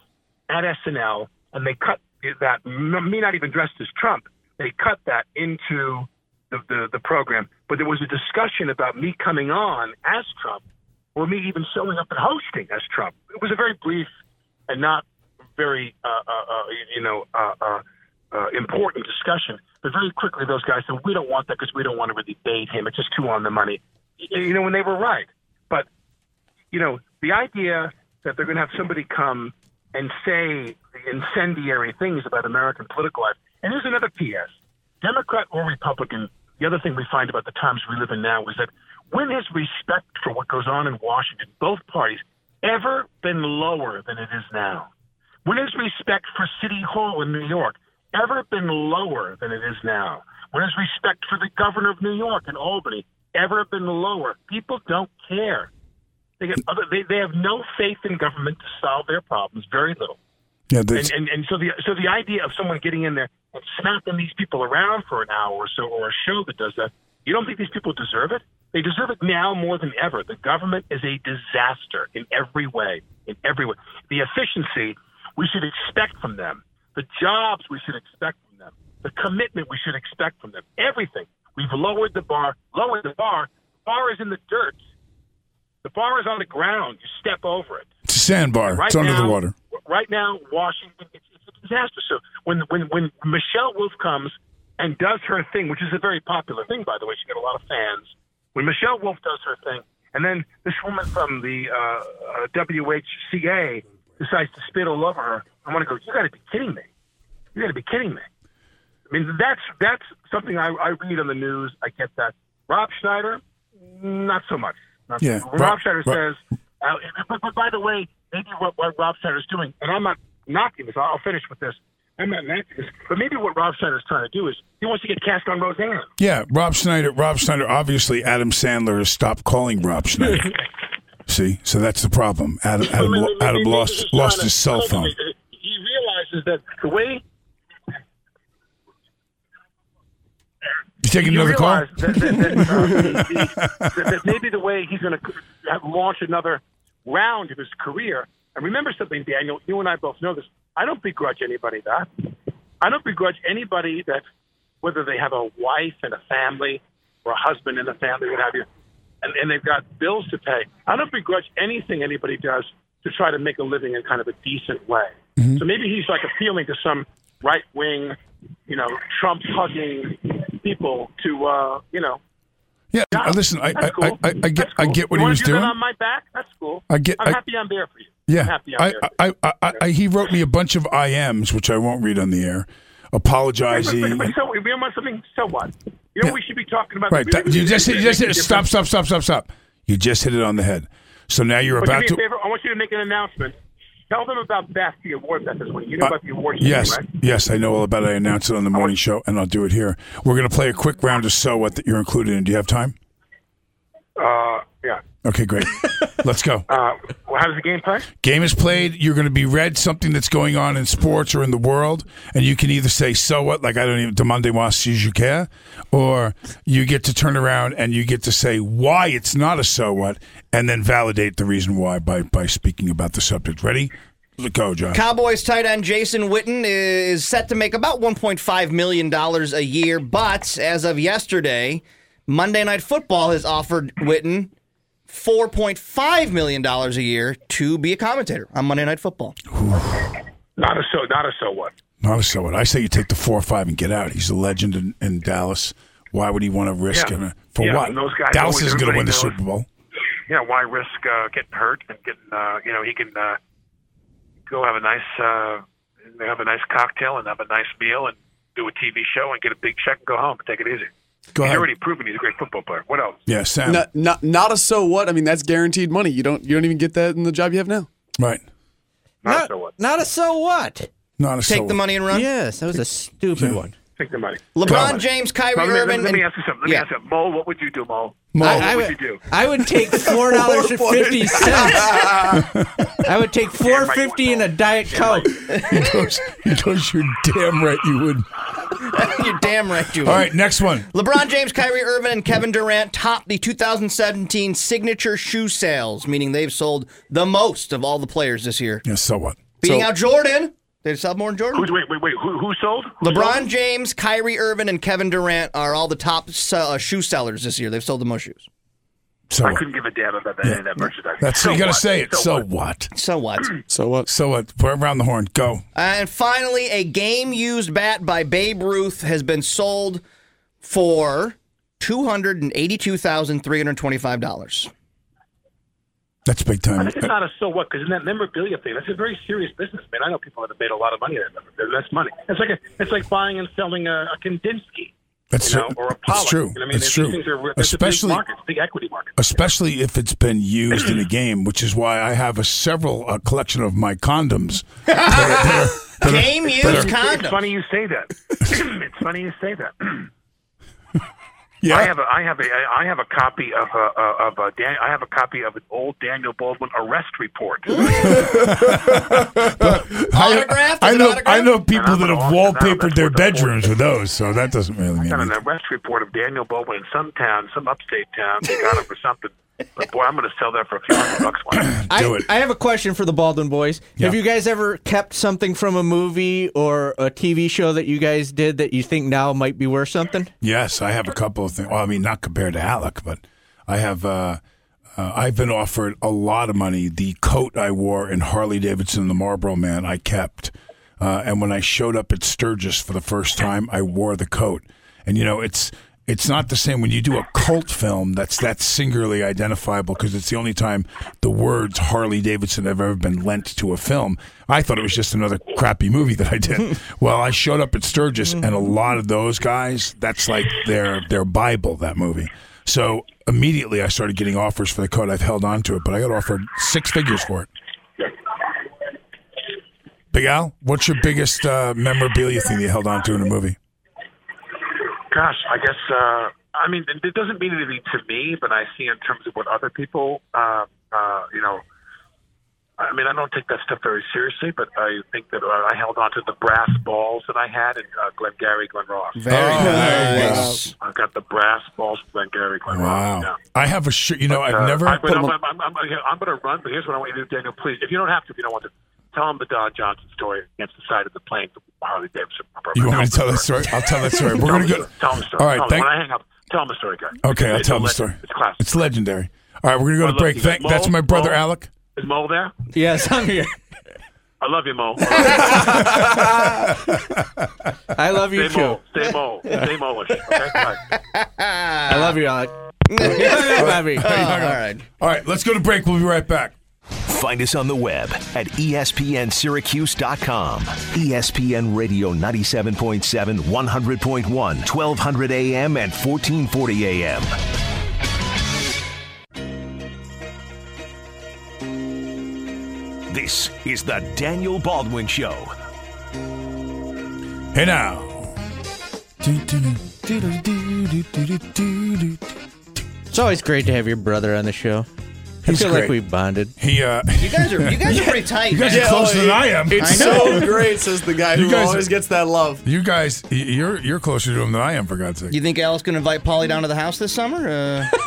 [SPEAKER 10] at SNL, and they cut that. Me not even dressed as Trump. They cut that into the, the, the program, but there was a discussion about me coming on as Trump or me even showing up and hosting as Trump. It was a very brief and not very, uh, uh, uh, you know, uh, uh, uh, important discussion. But very quickly, those guys said, we don't want that because we don't want to really bait him. It's just too on the money. You know, when they were right. But, you know, the idea that they're going to have somebody come and say incendiary things about American political life. And here's another PS Democrat or Republican, the other thing we find about the times we live in now is that when has respect for what goes on in Washington, both parties, ever been lower than it is now? When has respect for City Hall in New York ever been lower than it is now? When has respect for the governor of New York and Albany ever been lower? People don't care. They, get other, they, they have no faith in government to solve their problems, very little.
[SPEAKER 5] Yeah,
[SPEAKER 10] and, and and so the so the idea of someone getting in there and smacking these people around for an hour or so, or a show that does that, you don't think these people deserve it? They deserve it now more than ever. The government is a disaster in every way, in every way. The efficiency we should expect from them, the jobs we should expect from them, the commitment we should expect from them, everything. We've lowered the bar, lowered the bar. The bar is in the dirt. The bar is on the ground. You step over it.
[SPEAKER 5] It's a sandbar.
[SPEAKER 10] Right
[SPEAKER 5] it's under
[SPEAKER 10] now,
[SPEAKER 5] the water.
[SPEAKER 10] Right now, Washington, it's, it's a disaster. So when when when Michelle Wolf comes and does her thing, which is a very popular thing, by the way, she got a lot of fans. When Michelle Wolf does her thing, and then this woman from the uh, uh, WHCA decides to spit all over her, I want to go. You got to be kidding me! You got to be kidding me! I mean, that's that's something I, I read on the news. I get that. Rob Schneider, not so much. Not
[SPEAKER 5] Yeah,
[SPEAKER 10] so much.
[SPEAKER 5] Rob-
[SPEAKER 10] Schneider
[SPEAKER 5] Rob-
[SPEAKER 10] says, uh, but, but by the way, maybe what, what Rob is doing, and I'm not knocking this. I'll finish with this. I'm not knocking this, but maybe what Rob Schneider is trying to do is he wants to get cast on Roseanne.
[SPEAKER 5] Yeah, Rob Schneider. Rob Schneider. Obviously, Adam Sandler has stopped calling Rob Schneider. *laughs* See, so that's the problem. Adam, Adam,
[SPEAKER 10] maybe-
[SPEAKER 5] Adam lost lost his cell phone.
[SPEAKER 10] He realizes that the way
[SPEAKER 5] You taking
[SPEAKER 10] you
[SPEAKER 5] another call?
[SPEAKER 10] that, that, that, uh, *laughs* the- that, that maybe the way he's going to launch another round of his career. And remember something, Daniel. You and I both know this. I don't begrudge anybody that. I don't begrudge anybody that, whether they have a wife and a family, or a husband and a family, what have you, and, and they've got bills to pay. I don't begrudge anything anybody does to try to make a living in kind of a decent way. So maybe he's like appealing to some right wing, you know, Trump hugging people to, uh, you know.
[SPEAKER 5] Yeah, uh, listen, I, I,
[SPEAKER 10] cool.
[SPEAKER 5] I, I, I get, I get what
[SPEAKER 10] you
[SPEAKER 5] he was
[SPEAKER 10] do
[SPEAKER 5] doing.
[SPEAKER 10] On my back, that's cool.
[SPEAKER 5] I get-
[SPEAKER 10] I'm happy I'm there for you. I'm
[SPEAKER 5] Yeah,
[SPEAKER 10] happy I'm
[SPEAKER 5] I,
[SPEAKER 10] there.
[SPEAKER 5] I, I, I, he wrote me a bunch of IMs, which I won't read on the air, apologizing.
[SPEAKER 10] But, but, so, we want something. So what? You know,
[SPEAKER 5] Yeah.
[SPEAKER 10] we should be talking about.
[SPEAKER 5] Right. that- you just you just hit it. Stop, stop, stop, stop, stop. You just hit it on the head. So now you're
[SPEAKER 10] But
[SPEAKER 5] about
[SPEAKER 10] me a
[SPEAKER 5] to.
[SPEAKER 10] favor. I want you to make an announcement. Tell them about Beth, the award Beth is winning. You know
[SPEAKER 5] Uh,
[SPEAKER 10] about the award.
[SPEAKER 5] yes,
[SPEAKER 10] right?
[SPEAKER 5] yes, I know all about it. I announced it on the morning show, and I'll do it here. We're going to play a quick round of so what that you're included in. Do you have time?
[SPEAKER 10] Uh, yeah.
[SPEAKER 5] Okay, great. *laughs* Let's go.
[SPEAKER 10] Uh, well, how does the game play?
[SPEAKER 5] Game is played. You're going to be read something that's going on in sports or in the world, and you can either say "so what," like I don't even demande moi si je care, or you get to turn around and you get to say why it's not a "so what," and then validate the reason why by by speaking about the subject. Ready? Let's go, John.
[SPEAKER 6] Cowboys tight end Jason Witten is set to make about $1.5 million a year, but as of yesterday, Monday Night Football has offered Witten $4.5 million a year to be a commentator on Monday Night Football.
[SPEAKER 10] Not a so. Not a so what.
[SPEAKER 5] Not a "so what." I say you take the four or five and get out. He's a legend in, in Dallas. Why would he want to risk
[SPEAKER 10] Yeah.
[SPEAKER 5] it for
[SPEAKER 10] Yeah,
[SPEAKER 5] what?
[SPEAKER 10] those guys
[SPEAKER 5] Dallas isn't going to win the
[SPEAKER 10] everybody
[SPEAKER 5] Super Bowl.
[SPEAKER 10] Yeah, why risk uh, getting hurt and getting? Uh, you know, he can uh, go have a nice, uh, have a nice cocktail and have a nice meal and do a TV show and get a big check and go home and take it easy.
[SPEAKER 5] Go ahead.
[SPEAKER 10] he's
[SPEAKER 5] ahead.
[SPEAKER 10] already proven he's a great football player. What else?
[SPEAKER 5] Yeah, Sam.
[SPEAKER 7] Not, not not a so what. I mean, that's guaranteed money. You don't you don't even get that in the job you have now.
[SPEAKER 5] Right.
[SPEAKER 10] Not,
[SPEAKER 8] Not,
[SPEAKER 10] a so what.
[SPEAKER 8] not a so what?
[SPEAKER 5] Not a
[SPEAKER 6] Take
[SPEAKER 5] so
[SPEAKER 6] the
[SPEAKER 5] what.
[SPEAKER 6] money and run.
[SPEAKER 8] Yes, that was a stupid one.
[SPEAKER 10] Take the money.
[SPEAKER 6] LeBron James, Kyrie
[SPEAKER 10] Let me, let,
[SPEAKER 6] Irving,
[SPEAKER 10] let me
[SPEAKER 6] and
[SPEAKER 10] ask you something. Let me
[SPEAKER 6] Yeah.
[SPEAKER 10] ask you something. Mo, what would you do, Mo?
[SPEAKER 5] Mo,
[SPEAKER 8] I,
[SPEAKER 10] what
[SPEAKER 8] I
[SPEAKER 10] would
[SPEAKER 8] would,
[SPEAKER 10] you do?
[SPEAKER 8] I would take *laughs* four dollars and fifty cents. I would take *laughs* four fifty and a diet coke.
[SPEAKER 5] he goes, he goes, you're damn right you would. *laughs*
[SPEAKER 6] you're damn right you
[SPEAKER 5] All
[SPEAKER 6] are.
[SPEAKER 5] right, next one.
[SPEAKER 6] LeBron James, Kyrie Irving, and Kevin Durant topped the 2017 signature shoe sales, meaning they've sold the most of all the players this year.
[SPEAKER 5] Yeah, so what?
[SPEAKER 6] Beating
[SPEAKER 7] So-
[SPEAKER 6] out Jordan. They sell more than Jordan.
[SPEAKER 10] Who's, wait, wait, wait. Who, who sold? Who
[SPEAKER 6] LeBron
[SPEAKER 10] sold?
[SPEAKER 6] James, Kyrie Irving, and Kevin Durant are all the top uh, shoe sellers this year. They've sold the most shoes.
[SPEAKER 5] So
[SPEAKER 10] I
[SPEAKER 5] what?
[SPEAKER 10] couldn't give a damn about that, any of that merchandise.
[SPEAKER 5] That's
[SPEAKER 10] so
[SPEAKER 5] you got to say it. So,
[SPEAKER 10] what?
[SPEAKER 5] what?
[SPEAKER 6] So what? *clears throat*
[SPEAKER 7] So what?
[SPEAKER 5] So what? Put around the horn. Go.
[SPEAKER 6] and finally, a game used bat by Babe Ruth has been sold for $282,325.
[SPEAKER 5] That's big time.
[SPEAKER 10] think it's not a so what because in that memorabilia thing, that's a very serious business, man. I know people that have made a lot of money at that. That's money. It's like a, it's like buying and selling a, a Kandinsky,
[SPEAKER 5] That's
[SPEAKER 10] you know,
[SPEAKER 5] true.
[SPEAKER 10] or a
[SPEAKER 5] It's
[SPEAKER 10] Pollock.
[SPEAKER 5] true.
[SPEAKER 10] You know I mean,
[SPEAKER 5] It's true.
[SPEAKER 10] Things are,
[SPEAKER 5] Especially-
[SPEAKER 10] a big market, it's big equity market.
[SPEAKER 5] Especially if it's been used in a game, which is why I have a several a collection of my condoms. that are- that are-
[SPEAKER 6] Game used *clears throat*
[SPEAKER 10] It's funny you say that. it's funny you say that. *clears throat*
[SPEAKER 5] yeah.
[SPEAKER 10] I have a I have a I have a copy of a of a Dan, I have a copy of an old Daniel Baldwin arrest report. *laughs*
[SPEAKER 6] Autographed?
[SPEAKER 5] I know. I know people that have wallpapered their
[SPEAKER 10] worth a fortune.
[SPEAKER 5] bedrooms with those, so that doesn't really mean
[SPEAKER 10] got an
[SPEAKER 5] anything.
[SPEAKER 10] arrest report of Daniel Baldwin in some town, some upstate town. They got him for something. But boy, I'm going to sell that for a few hundred bucks. One.
[SPEAKER 5] Do
[SPEAKER 8] I,
[SPEAKER 5] it.
[SPEAKER 8] I have a question for the Baldwin boys.
[SPEAKER 5] Yeah.
[SPEAKER 8] Have you guys ever kept something from a movie or a TV show that you guys did that you think now might be worth something?
[SPEAKER 5] Yes, I have a couple of things. Well, I mean, not compared to Alec, but I have. Uh, uh, I've been offered a lot of money. The coat I wore in Harley Davidson, the Marlboro Man, I kept. Uh, and when I showed up at Sturgis for the first time, I wore the coat. And you know, it's it's not the same when you do a cult film. That's that's singularly identifiable because it's the only time the words Harley Davidson have ever been lent to a film. I thought it was just another crappy movie that I did. *laughs* well, I showed up at Sturgis, and a lot of those guys, that's like their their bible. That movie. So immediately I started getting offers for the coat. I've held on to it, but I got offered six figures for it. Big Al, what's your biggest uh, memorabilia thing you held on to in a movie?
[SPEAKER 10] Gosh, I guess. Uh, I mean, it it doesn't mean anything to me, but I see in terms of what other people, uh, uh, you know. I mean, I don't take that stuff very seriously, but I think that uh, I held on to the brass balls that I had in uh, Glengarry Glen Ross.
[SPEAKER 6] Very nice.
[SPEAKER 10] I've got the brass balls from Glengarry Glen
[SPEAKER 5] Wow.
[SPEAKER 10] Ross. Yeah.
[SPEAKER 5] I have a shirt. You know, I've
[SPEAKER 10] Uh,
[SPEAKER 5] never.
[SPEAKER 10] I, I'm, I'm, I'm, I'm, I'm going to run, but here's what I want you to do, Daniel. Please, if you don't have to, if you don't want to, tell them the Don Johnson story against the side of the plane from Harley Davidson.
[SPEAKER 5] you want me to tell that story? I'll tell that story. We're going to
[SPEAKER 10] them
[SPEAKER 5] go.
[SPEAKER 10] Tell them the story.
[SPEAKER 5] All right,
[SPEAKER 10] Tell
[SPEAKER 5] thank-
[SPEAKER 10] when I hang up, tell them the story, guys.
[SPEAKER 5] Okay, I'll
[SPEAKER 10] It's
[SPEAKER 5] tell
[SPEAKER 10] a
[SPEAKER 5] the story.
[SPEAKER 10] It's classic.
[SPEAKER 5] It's legendary. All right, we're going to go
[SPEAKER 10] I
[SPEAKER 5] to break. Thank,
[SPEAKER 10] Mo,
[SPEAKER 5] that's my brother
[SPEAKER 10] Mo.
[SPEAKER 5] Alec.
[SPEAKER 10] Is Mo there?
[SPEAKER 8] Yes, I'm here.
[SPEAKER 10] I love you, Mo. *laughs* *laughs*
[SPEAKER 8] I love you
[SPEAKER 10] Stay
[SPEAKER 8] too.
[SPEAKER 10] Mo. Stay Mo. Stay Mo-ish. Okay? Bye.
[SPEAKER 8] I love you, Alec. *laughs* I love you.
[SPEAKER 6] All right.
[SPEAKER 5] All right, let's go to break. We'll be right back.
[SPEAKER 4] Find us on the web at espnsyracuse.com. ESPN Radio 97.7, 100.1, 1200 AM, and 1440 AM. This is the Daniel Baldwin Show.
[SPEAKER 5] Hey now.
[SPEAKER 8] It's always great to have your brother on the show.
[SPEAKER 5] He's
[SPEAKER 8] I feel like
[SPEAKER 5] great.
[SPEAKER 8] we bonded.
[SPEAKER 5] He, uh,
[SPEAKER 6] You guys are you guys are pretty *laughs* tight.
[SPEAKER 5] you guys
[SPEAKER 6] man.
[SPEAKER 5] are closer than I am.
[SPEAKER 7] It's
[SPEAKER 6] I
[SPEAKER 7] so great, says the guy *laughs*
[SPEAKER 5] You
[SPEAKER 7] who
[SPEAKER 5] guys-
[SPEAKER 7] always gets that love.
[SPEAKER 5] You guys, you're you're closer to him than I am, for God's sake.
[SPEAKER 6] You think Alice can invite Polly down to the house this summer? Uh, *laughs*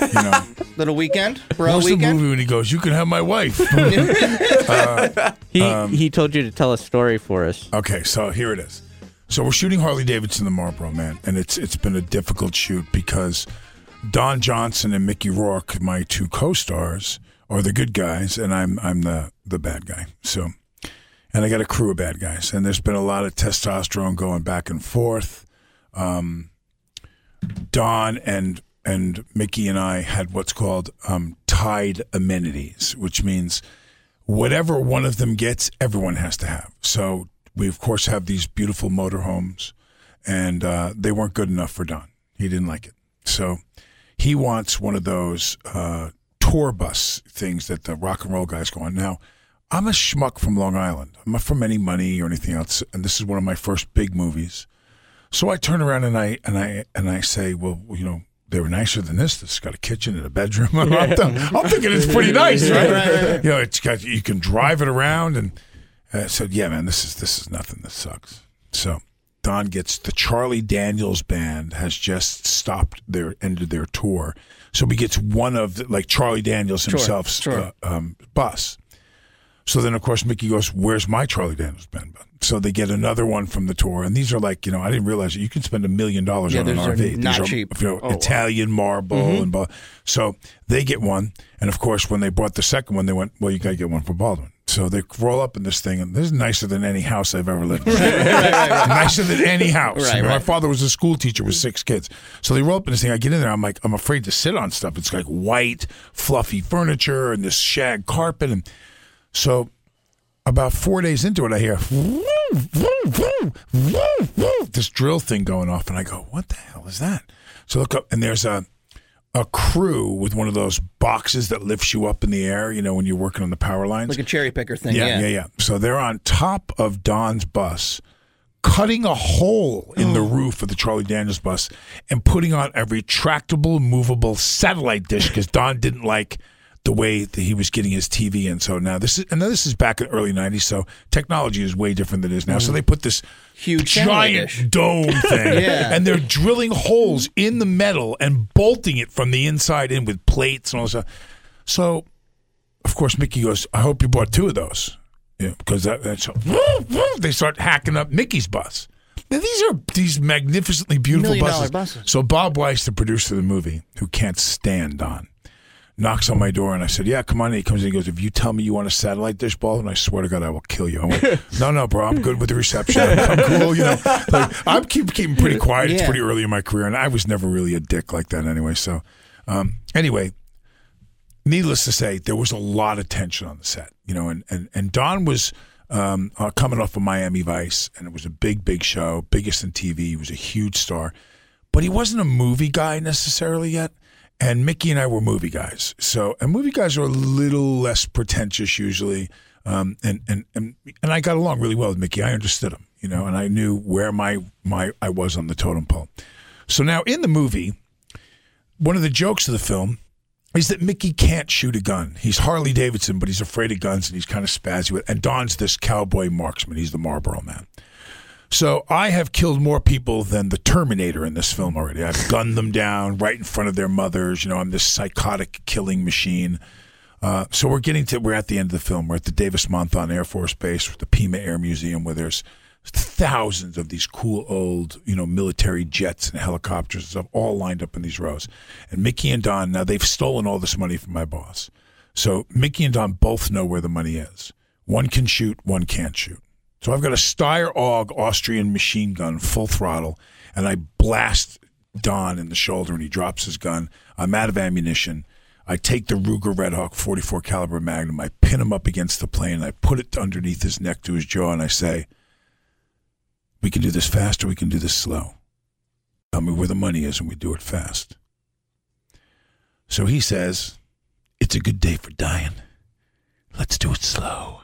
[SPEAKER 5] You know,
[SPEAKER 6] little weekend, bro
[SPEAKER 5] what's the
[SPEAKER 6] weekend.
[SPEAKER 5] movie when he goes, "You can have my wife"?
[SPEAKER 8] He
[SPEAKER 5] Um,
[SPEAKER 8] he told you to tell a story for us.
[SPEAKER 5] okay, so here it is. So we're shooting Harley Davidson the Marlboro Man, and it's it's been a difficult shoot because Don Johnson and Mickey Rourke, my two co-stars, are the good guys, and I'm I'm the the bad guy. So, and I got a crew of bad guys, and there's been a lot of testosterone going back and forth. Um, Don and and Mickey and I had what's called um, tied amenities, which means whatever one of them gets, everyone has to have. So we of course have these beautiful motorhomes, and uh, they weren't good enough for Don. He didn't like it, so he wants one of those uh, tour bus things that the rock and roll guys go on. Now, I'm a schmuck from Long Island. I'm not from any money or anything else, and this is one of my first big movies. So I turn around and I and I and I say, well, you know, they were nicer than this. This has got a kitchen and a bedroom. *laughs* I'm, I'm thinking it's pretty *laughs* nice, right? You know, it's got you can drive it around, and I said, yeah, man, this is this is nothing. This sucks. So Don gets the Charlie Daniels band has just stopped their ended their tour, so he gets one of the, like Charlie Daniels himself's
[SPEAKER 6] sure.
[SPEAKER 5] Uh, um, bus. So then, of course, Mickey goes, "Where's my Charlie Daniels band?" So they get another one from the tour, and these are like, you know, I didn't realize that you can spend a million dollars on an RV.
[SPEAKER 6] not
[SPEAKER 5] these are,
[SPEAKER 6] cheap.
[SPEAKER 5] You know,
[SPEAKER 6] Oh.
[SPEAKER 5] Italian marble and blah. So they get one, and of course, when they bought the second one, they went, "Well, you got to get one for Baldwin." So they roll up in this thing, and this is nicer than any house I've ever lived in. *laughs* nicer than any house.
[SPEAKER 6] Right,
[SPEAKER 5] You know, My father was a school teacher with six kids. So they roll up in this thing. I get in there. I'm like, I'm afraid to sit on stuff. It's like white, fluffy furniture and this shag carpet. And so about four days into it, I hear this drill thing going off. And I go, what the hell is that? So I look up, and there's a a crew with one of those boxes that lifts you up in the air, you know, when you're working on the power lines.
[SPEAKER 6] like a cherry picker thing.
[SPEAKER 5] Yeah,
[SPEAKER 6] Yeah,
[SPEAKER 5] yeah, yeah. So they're on top of Don's bus, cutting a hole in the oh. roof of the Charlie Daniels bus and putting on a retractable, movable satellite dish because Don didn't like the way that he was getting his TV in. So now this is, and this is back in the early '90s. So technology is way different than it is now. So mm-hmm. they put this
[SPEAKER 6] Huge
[SPEAKER 5] giant dome *laughs* thing,
[SPEAKER 6] Yeah.
[SPEAKER 5] and they're drilling holes in the metal and bolting it from the inside in with plates and all this stuff. So of course, Mickey goes, I hope you bought two of those. Yeah, because that, that's *laughs* they start hacking up Mickey's bus. Now these are these magnificently beautiful buses.
[SPEAKER 6] buses.
[SPEAKER 5] So Bob Weiss, the producer of the movie, who can't stand Don, knocks on my door and I said, "Yeah, come on." in." He comes in. He goes, "If you tell me you want a satellite dish ball, and I swear to God, I will kill you." I went, *laughs* "No, no, bro, I'm good with the reception. I'm, I'm cool." You know, like, I'm keep keeping pretty quiet. It's pretty early in my career, and I was never really a dick like that anyway. So, um, anyway, needless to say, there was a lot of tension on the set, you know, and, and, and Don was um, uh, coming off of Miami Vice, and it was a big, big show, biggest in TV. He was a huge star, but he wasn't a movie guy necessarily yet. And Mickey and I were movie guys. So, and movie guys are a little less pretentious usually. Um, and, and, and, and I got along really well with Mickey. I understood him, you know, and I knew where my, my, I was on the totem pole. So now in the movie, one of the jokes of the film is that Mickey can't shoot a gun. He's Harley Davidson, but he's afraid of guns and he's kind of spazzy with. And Don's this cowboy marksman. He's the Marlboro man. So I have killed more people than the Terminator in this film already. I've gunned them down right in front of their mothers. You know, I'm this psychotic killing machine. Uh, so we're getting to we're at the end of the film. We're at the Davis Monthan Air Force Base, with the Pima Air Museum, where there's thousands of these cool old, you know, military jets and helicopters and stuff all lined up in these rows. And Mickey and Don, now they've stolen all this money from my boss. So Mickey and Don both know where the money is. One can shoot, one can't shoot. So I've got a Steyr AUG Austrian machine gun, full throttle, and I blast Don in the shoulder, and he drops his gun. I'm out of ammunition. I take the Ruger Red Hawk 44 caliber Magnum, I pin him up against the plane, I put it underneath his neck to his jaw, and I say, "We can do this fast, or we can do this slow. Tell me where the money is, and we do it fast." So he says, "It's a good day for dying. Let's do it slow."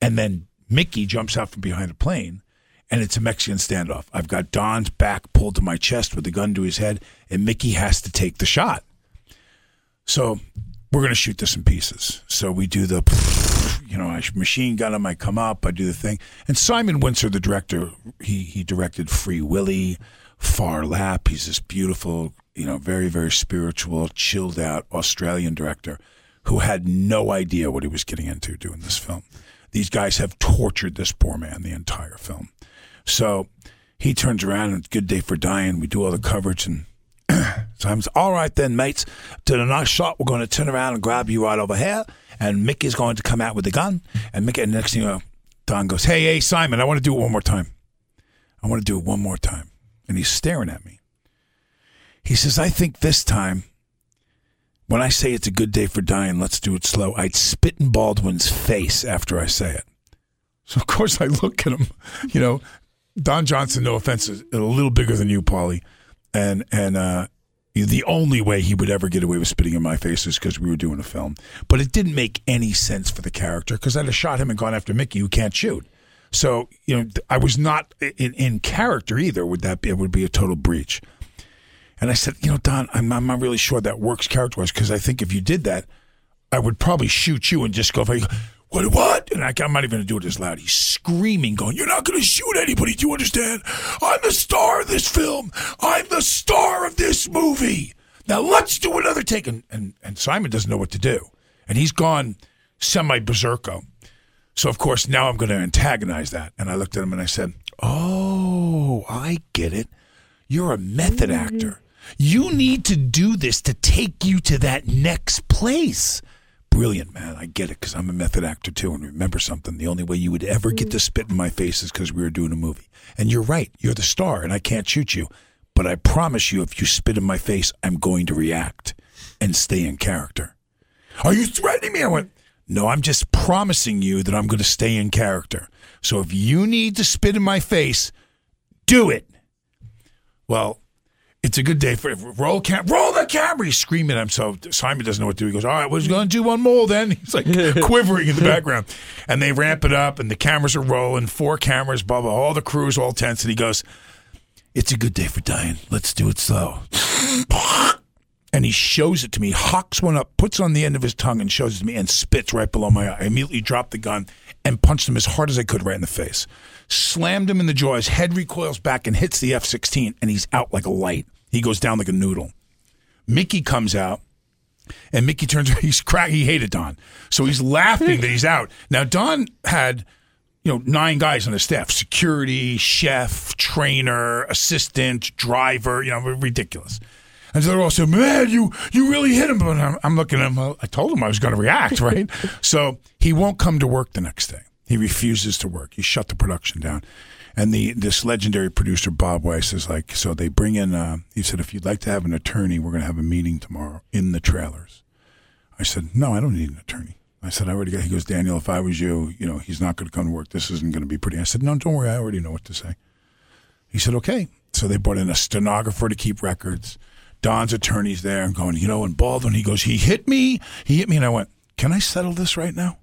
[SPEAKER 5] And then Mickey jumps out from behind a plane, and it's a Mexican standoff. I've got Don's back pulled to my chest with a gun to his head, and Mickey has to take the shot. So we're going to shoot this in pieces. So we do the, you know, I machine gun him. I come up. I do the thing. And Simon Wincer, the director, he he directed Free Willy, Phar Lap. He's this beautiful, you know, very very spiritual, chilled out Australian director who had no idea what he was getting into doing this film. These guys have tortured this poor man the entire film. So he turns around and good day for dying. We do all the coverage and *clears throat* Simon's all right then, mates. To the next shot, we're going to turn around and grab you right over here, and Mickey's going to come out with the gun. And Mickey, and next thing you know, Don goes, "Hey, hey, Simon, I want to do it one more time. I want to do it one more time." And he's staring at me. He says, "I think this time." When I say it's a good day for dying, let's do it slow. I'd spit in Baldwin's face after I say it. So of course I look at him. You know, Don Johnson, no offense, is a little bigger than you, Paulie, and and uh, the only way he would ever get away with spitting in my face is because we were doing a film. But it didn't make any sense for the character because I'd have shot him and gone after Mickey, who can't shoot. So you know, I was not in, in character either. Would that be? It would be a total breach. And I said, you know, Don, I'm, I'm not really sure that works character wise because I think if you did that, I would probably shoot you and just go, what, what? And I, I'm not even going to do it as loud. He's screaming, going, You're not going to shoot anybody. Do you understand? I'm the star of this film. I'm the star of this movie. Now let's do another take. And, and, and Simon doesn't know what to do. And he's gone semi berserko. So, of course, now I'm going to antagonize that. And I looked at him and I said, Oh, I get it. You're a method actor. You need to do this to take you to that next place. Brilliant, man. I get it because I'm a method actor too. And remember something the only way you would ever get to mm. spit in my face is because we were doing a movie. And you're right. You're the star, and I can't shoot you. But I promise you, if you spit in my face, I'm going to react and stay in character. Are you threatening me? I went, No, I'm just promising you that I'm going to stay in character. So if you need to spit in my face, do it. Well, it's a good day for roll cam roll the camera. He's screaming at him. So Simon doesn't know what to do. He goes, All right, we're going to do one more then. *laughs* He's like *laughs* quivering in the background. And they ramp it up and the cameras are rolling, four cameras, blah, blah, all the crews all tense. And he goes, It's a good day for dying. Let's do it slow. *laughs* And he shows it to me, hawks one up, puts it on the end of his tongue and shows it to me and spits right below my eye. I immediately dropped the gun and punched him as hard as I could right in the face. Slammed him in the jaw. His head recoils back and hits the F 16, and he's out like a light. He goes down like a noodle. Mickey comes out, and Mickey turns. *laughs* He's crack. He hated Don, so he's laughing that he's out. Now Don had, you know, nine guys on his staff: security, chef, trainer, assistant, driver. You know, ridiculous. And so they're all saying, "Man, you you really hit him." But I'm, I'm looking at him. I told him I was going to react, *laughs* right? so he won't come to work the next day. He refuses to work. He shut the production down. And the this legendary producer Bob Weiss is like, so they bring in. Uh, he said, if you'd like to have an attorney, we're going to have a meeting tomorrow in the trailers. I said, no, I don't need an attorney. I said, I already got. He goes, Daniel, if I was you, you know, he's not going to come to work. This isn't going to be pretty. I said, no, don't worry. I already know what to say. He said, okay. So they brought in a stenographer to keep records. Don's attorney's there and going, you know, and Baldwin, he goes, he hit me. He hit me. And I went, can I settle this right now?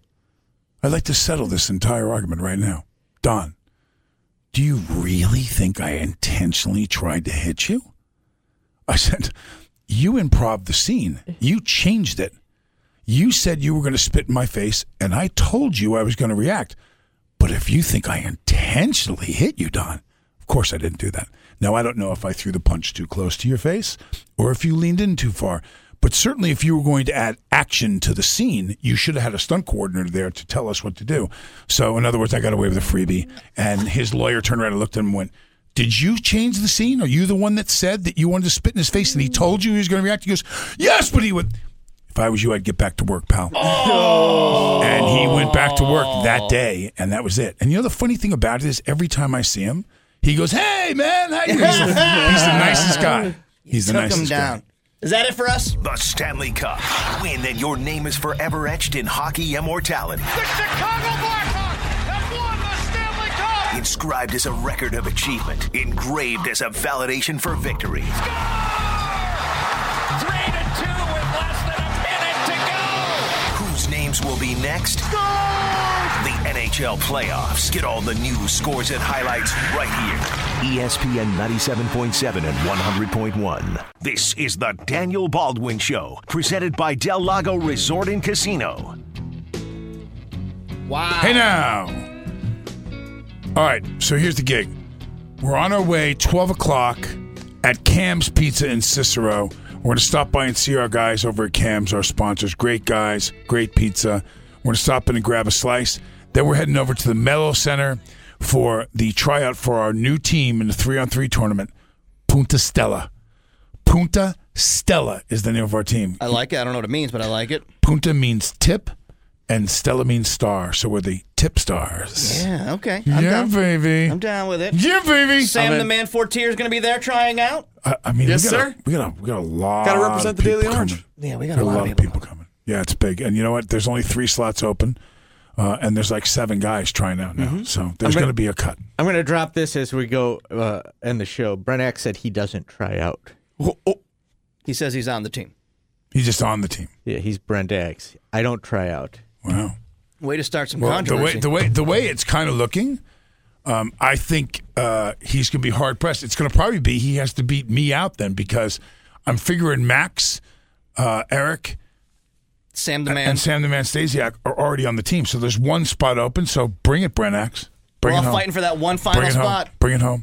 [SPEAKER 5] I'd like to settle this entire argument right now. Don, do you really think I intentionally tried to hit you? I said, You improv the scene. You changed it. You said you were going to spit in my face, and I told you I was going to react. But if you think I intentionally hit you, Don, of course I didn't do that. Now, I don't know if I threw the punch too close to your face or if you leaned in too far. But certainly, if you were going to add action to the scene, you should have had a stunt coordinator there to tell us what to do. So, in other words, I got away with a freebie. And his lawyer turned around and looked at him and went, Did you change the scene? Are you the one that said that you wanted to spit in his face and he told you he was going to react? He goes, Yes, but he would. If I was you, I'd get back to work, pal.
[SPEAKER 6] Oh.
[SPEAKER 5] And he went back to work that day, and that was it. And you know the funny thing about it is, every time I see him, he goes, "Hey, man, how you?" *laughs* He's the, he's the nicest guy. He's the
[SPEAKER 6] Took him
[SPEAKER 5] nicest
[SPEAKER 6] down.
[SPEAKER 5] guy.
[SPEAKER 6] Is that it for us?
[SPEAKER 4] The Stanley Cup. Win and your name is forever etched in hockey immortality.
[SPEAKER 11] The Chicago Blackhawks have won the Stanley Cup!
[SPEAKER 4] Inscribed as a record of achievement, engraved as a validation for victory. Score!
[SPEAKER 11] Three to two with less than a minute to go!
[SPEAKER 4] Whose names will be next? Score! The NHL playoffs. Get all the news, scores, and highlights right here. ESPN 97.7 and 100.1. This is the Daniel Baldwin Show, presented by Del Lago Resort and Casino.
[SPEAKER 6] Wow.
[SPEAKER 5] Hey now. All right, so here's the gig. We're on our way, 12 o'clock, at Cam's Pizza in Cicero. We're going to stop by and see our guys over at Cam's, our sponsors. Great guys, great pizza. We're going to stop in and grab a slice. Then we're heading over to the Melo Center for the tryout for our new team in the three on three tournament, Punta Stella. Punta Stella is the name of our team.
[SPEAKER 6] I like it. I don't know what it means, but I like it.
[SPEAKER 5] Punta means tip, and Stella means star. So we're the tip stars.
[SPEAKER 6] Yeah, okay. I'm
[SPEAKER 5] yeah,
[SPEAKER 6] down.
[SPEAKER 5] baby.
[SPEAKER 6] I'm down with it.
[SPEAKER 5] Yeah, baby.
[SPEAKER 6] Sam the Man Fortier is going to be there trying out.
[SPEAKER 5] I, I mean,
[SPEAKER 7] Yes,
[SPEAKER 5] we got
[SPEAKER 7] sir.
[SPEAKER 5] A, we got a, we got a lot.
[SPEAKER 7] Gotta represent
[SPEAKER 5] of
[SPEAKER 7] the Daily Orange.
[SPEAKER 5] coming.
[SPEAKER 6] Yeah, we
[SPEAKER 5] We
[SPEAKER 6] got a lot,
[SPEAKER 5] of people coming. Yeah, it's big. And you know what? There's only three slots open, uh, and there's like seven guys trying out now.
[SPEAKER 6] Mm-hmm.
[SPEAKER 5] So there's
[SPEAKER 8] gonna-
[SPEAKER 5] be a cut.
[SPEAKER 8] I'm going to drop this as we go uh, end the show. Brent Axe said he doesn't try out.
[SPEAKER 5] Oh, oh,
[SPEAKER 6] He says he's on the team.
[SPEAKER 5] he's just on the team.
[SPEAKER 8] Yeah, he's Brent Axe. I don't try out.
[SPEAKER 5] Wow.
[SPEAKER 6] Way to start some
[SPEAKER 5] Well, the way
[SPEAKER 6] controversy.
[SPEAKER 5] the way the way it's kind of looking, um, I think uh, he's going to be hard pressed. It's going to probably be he has to beat me out then because I'm figuring Max, uh, Eric,
[SPEAKER 6] Sam the Man.
[SPEAKER 5] and Sam the Man Stasiak are already on the team. So there's one spot open. So bring it, Brent Axe. Bring
[SPEAKER 6] We're
[SPEAKER 5] it
[SPEAKER 6] all
[SPEAKER 5] home.
[SPEAKER 6] fighting for that one final
[SPEAKER 5] it
[SPEAKER 6] spot.
[SPEAKER 5] home. Bring it home.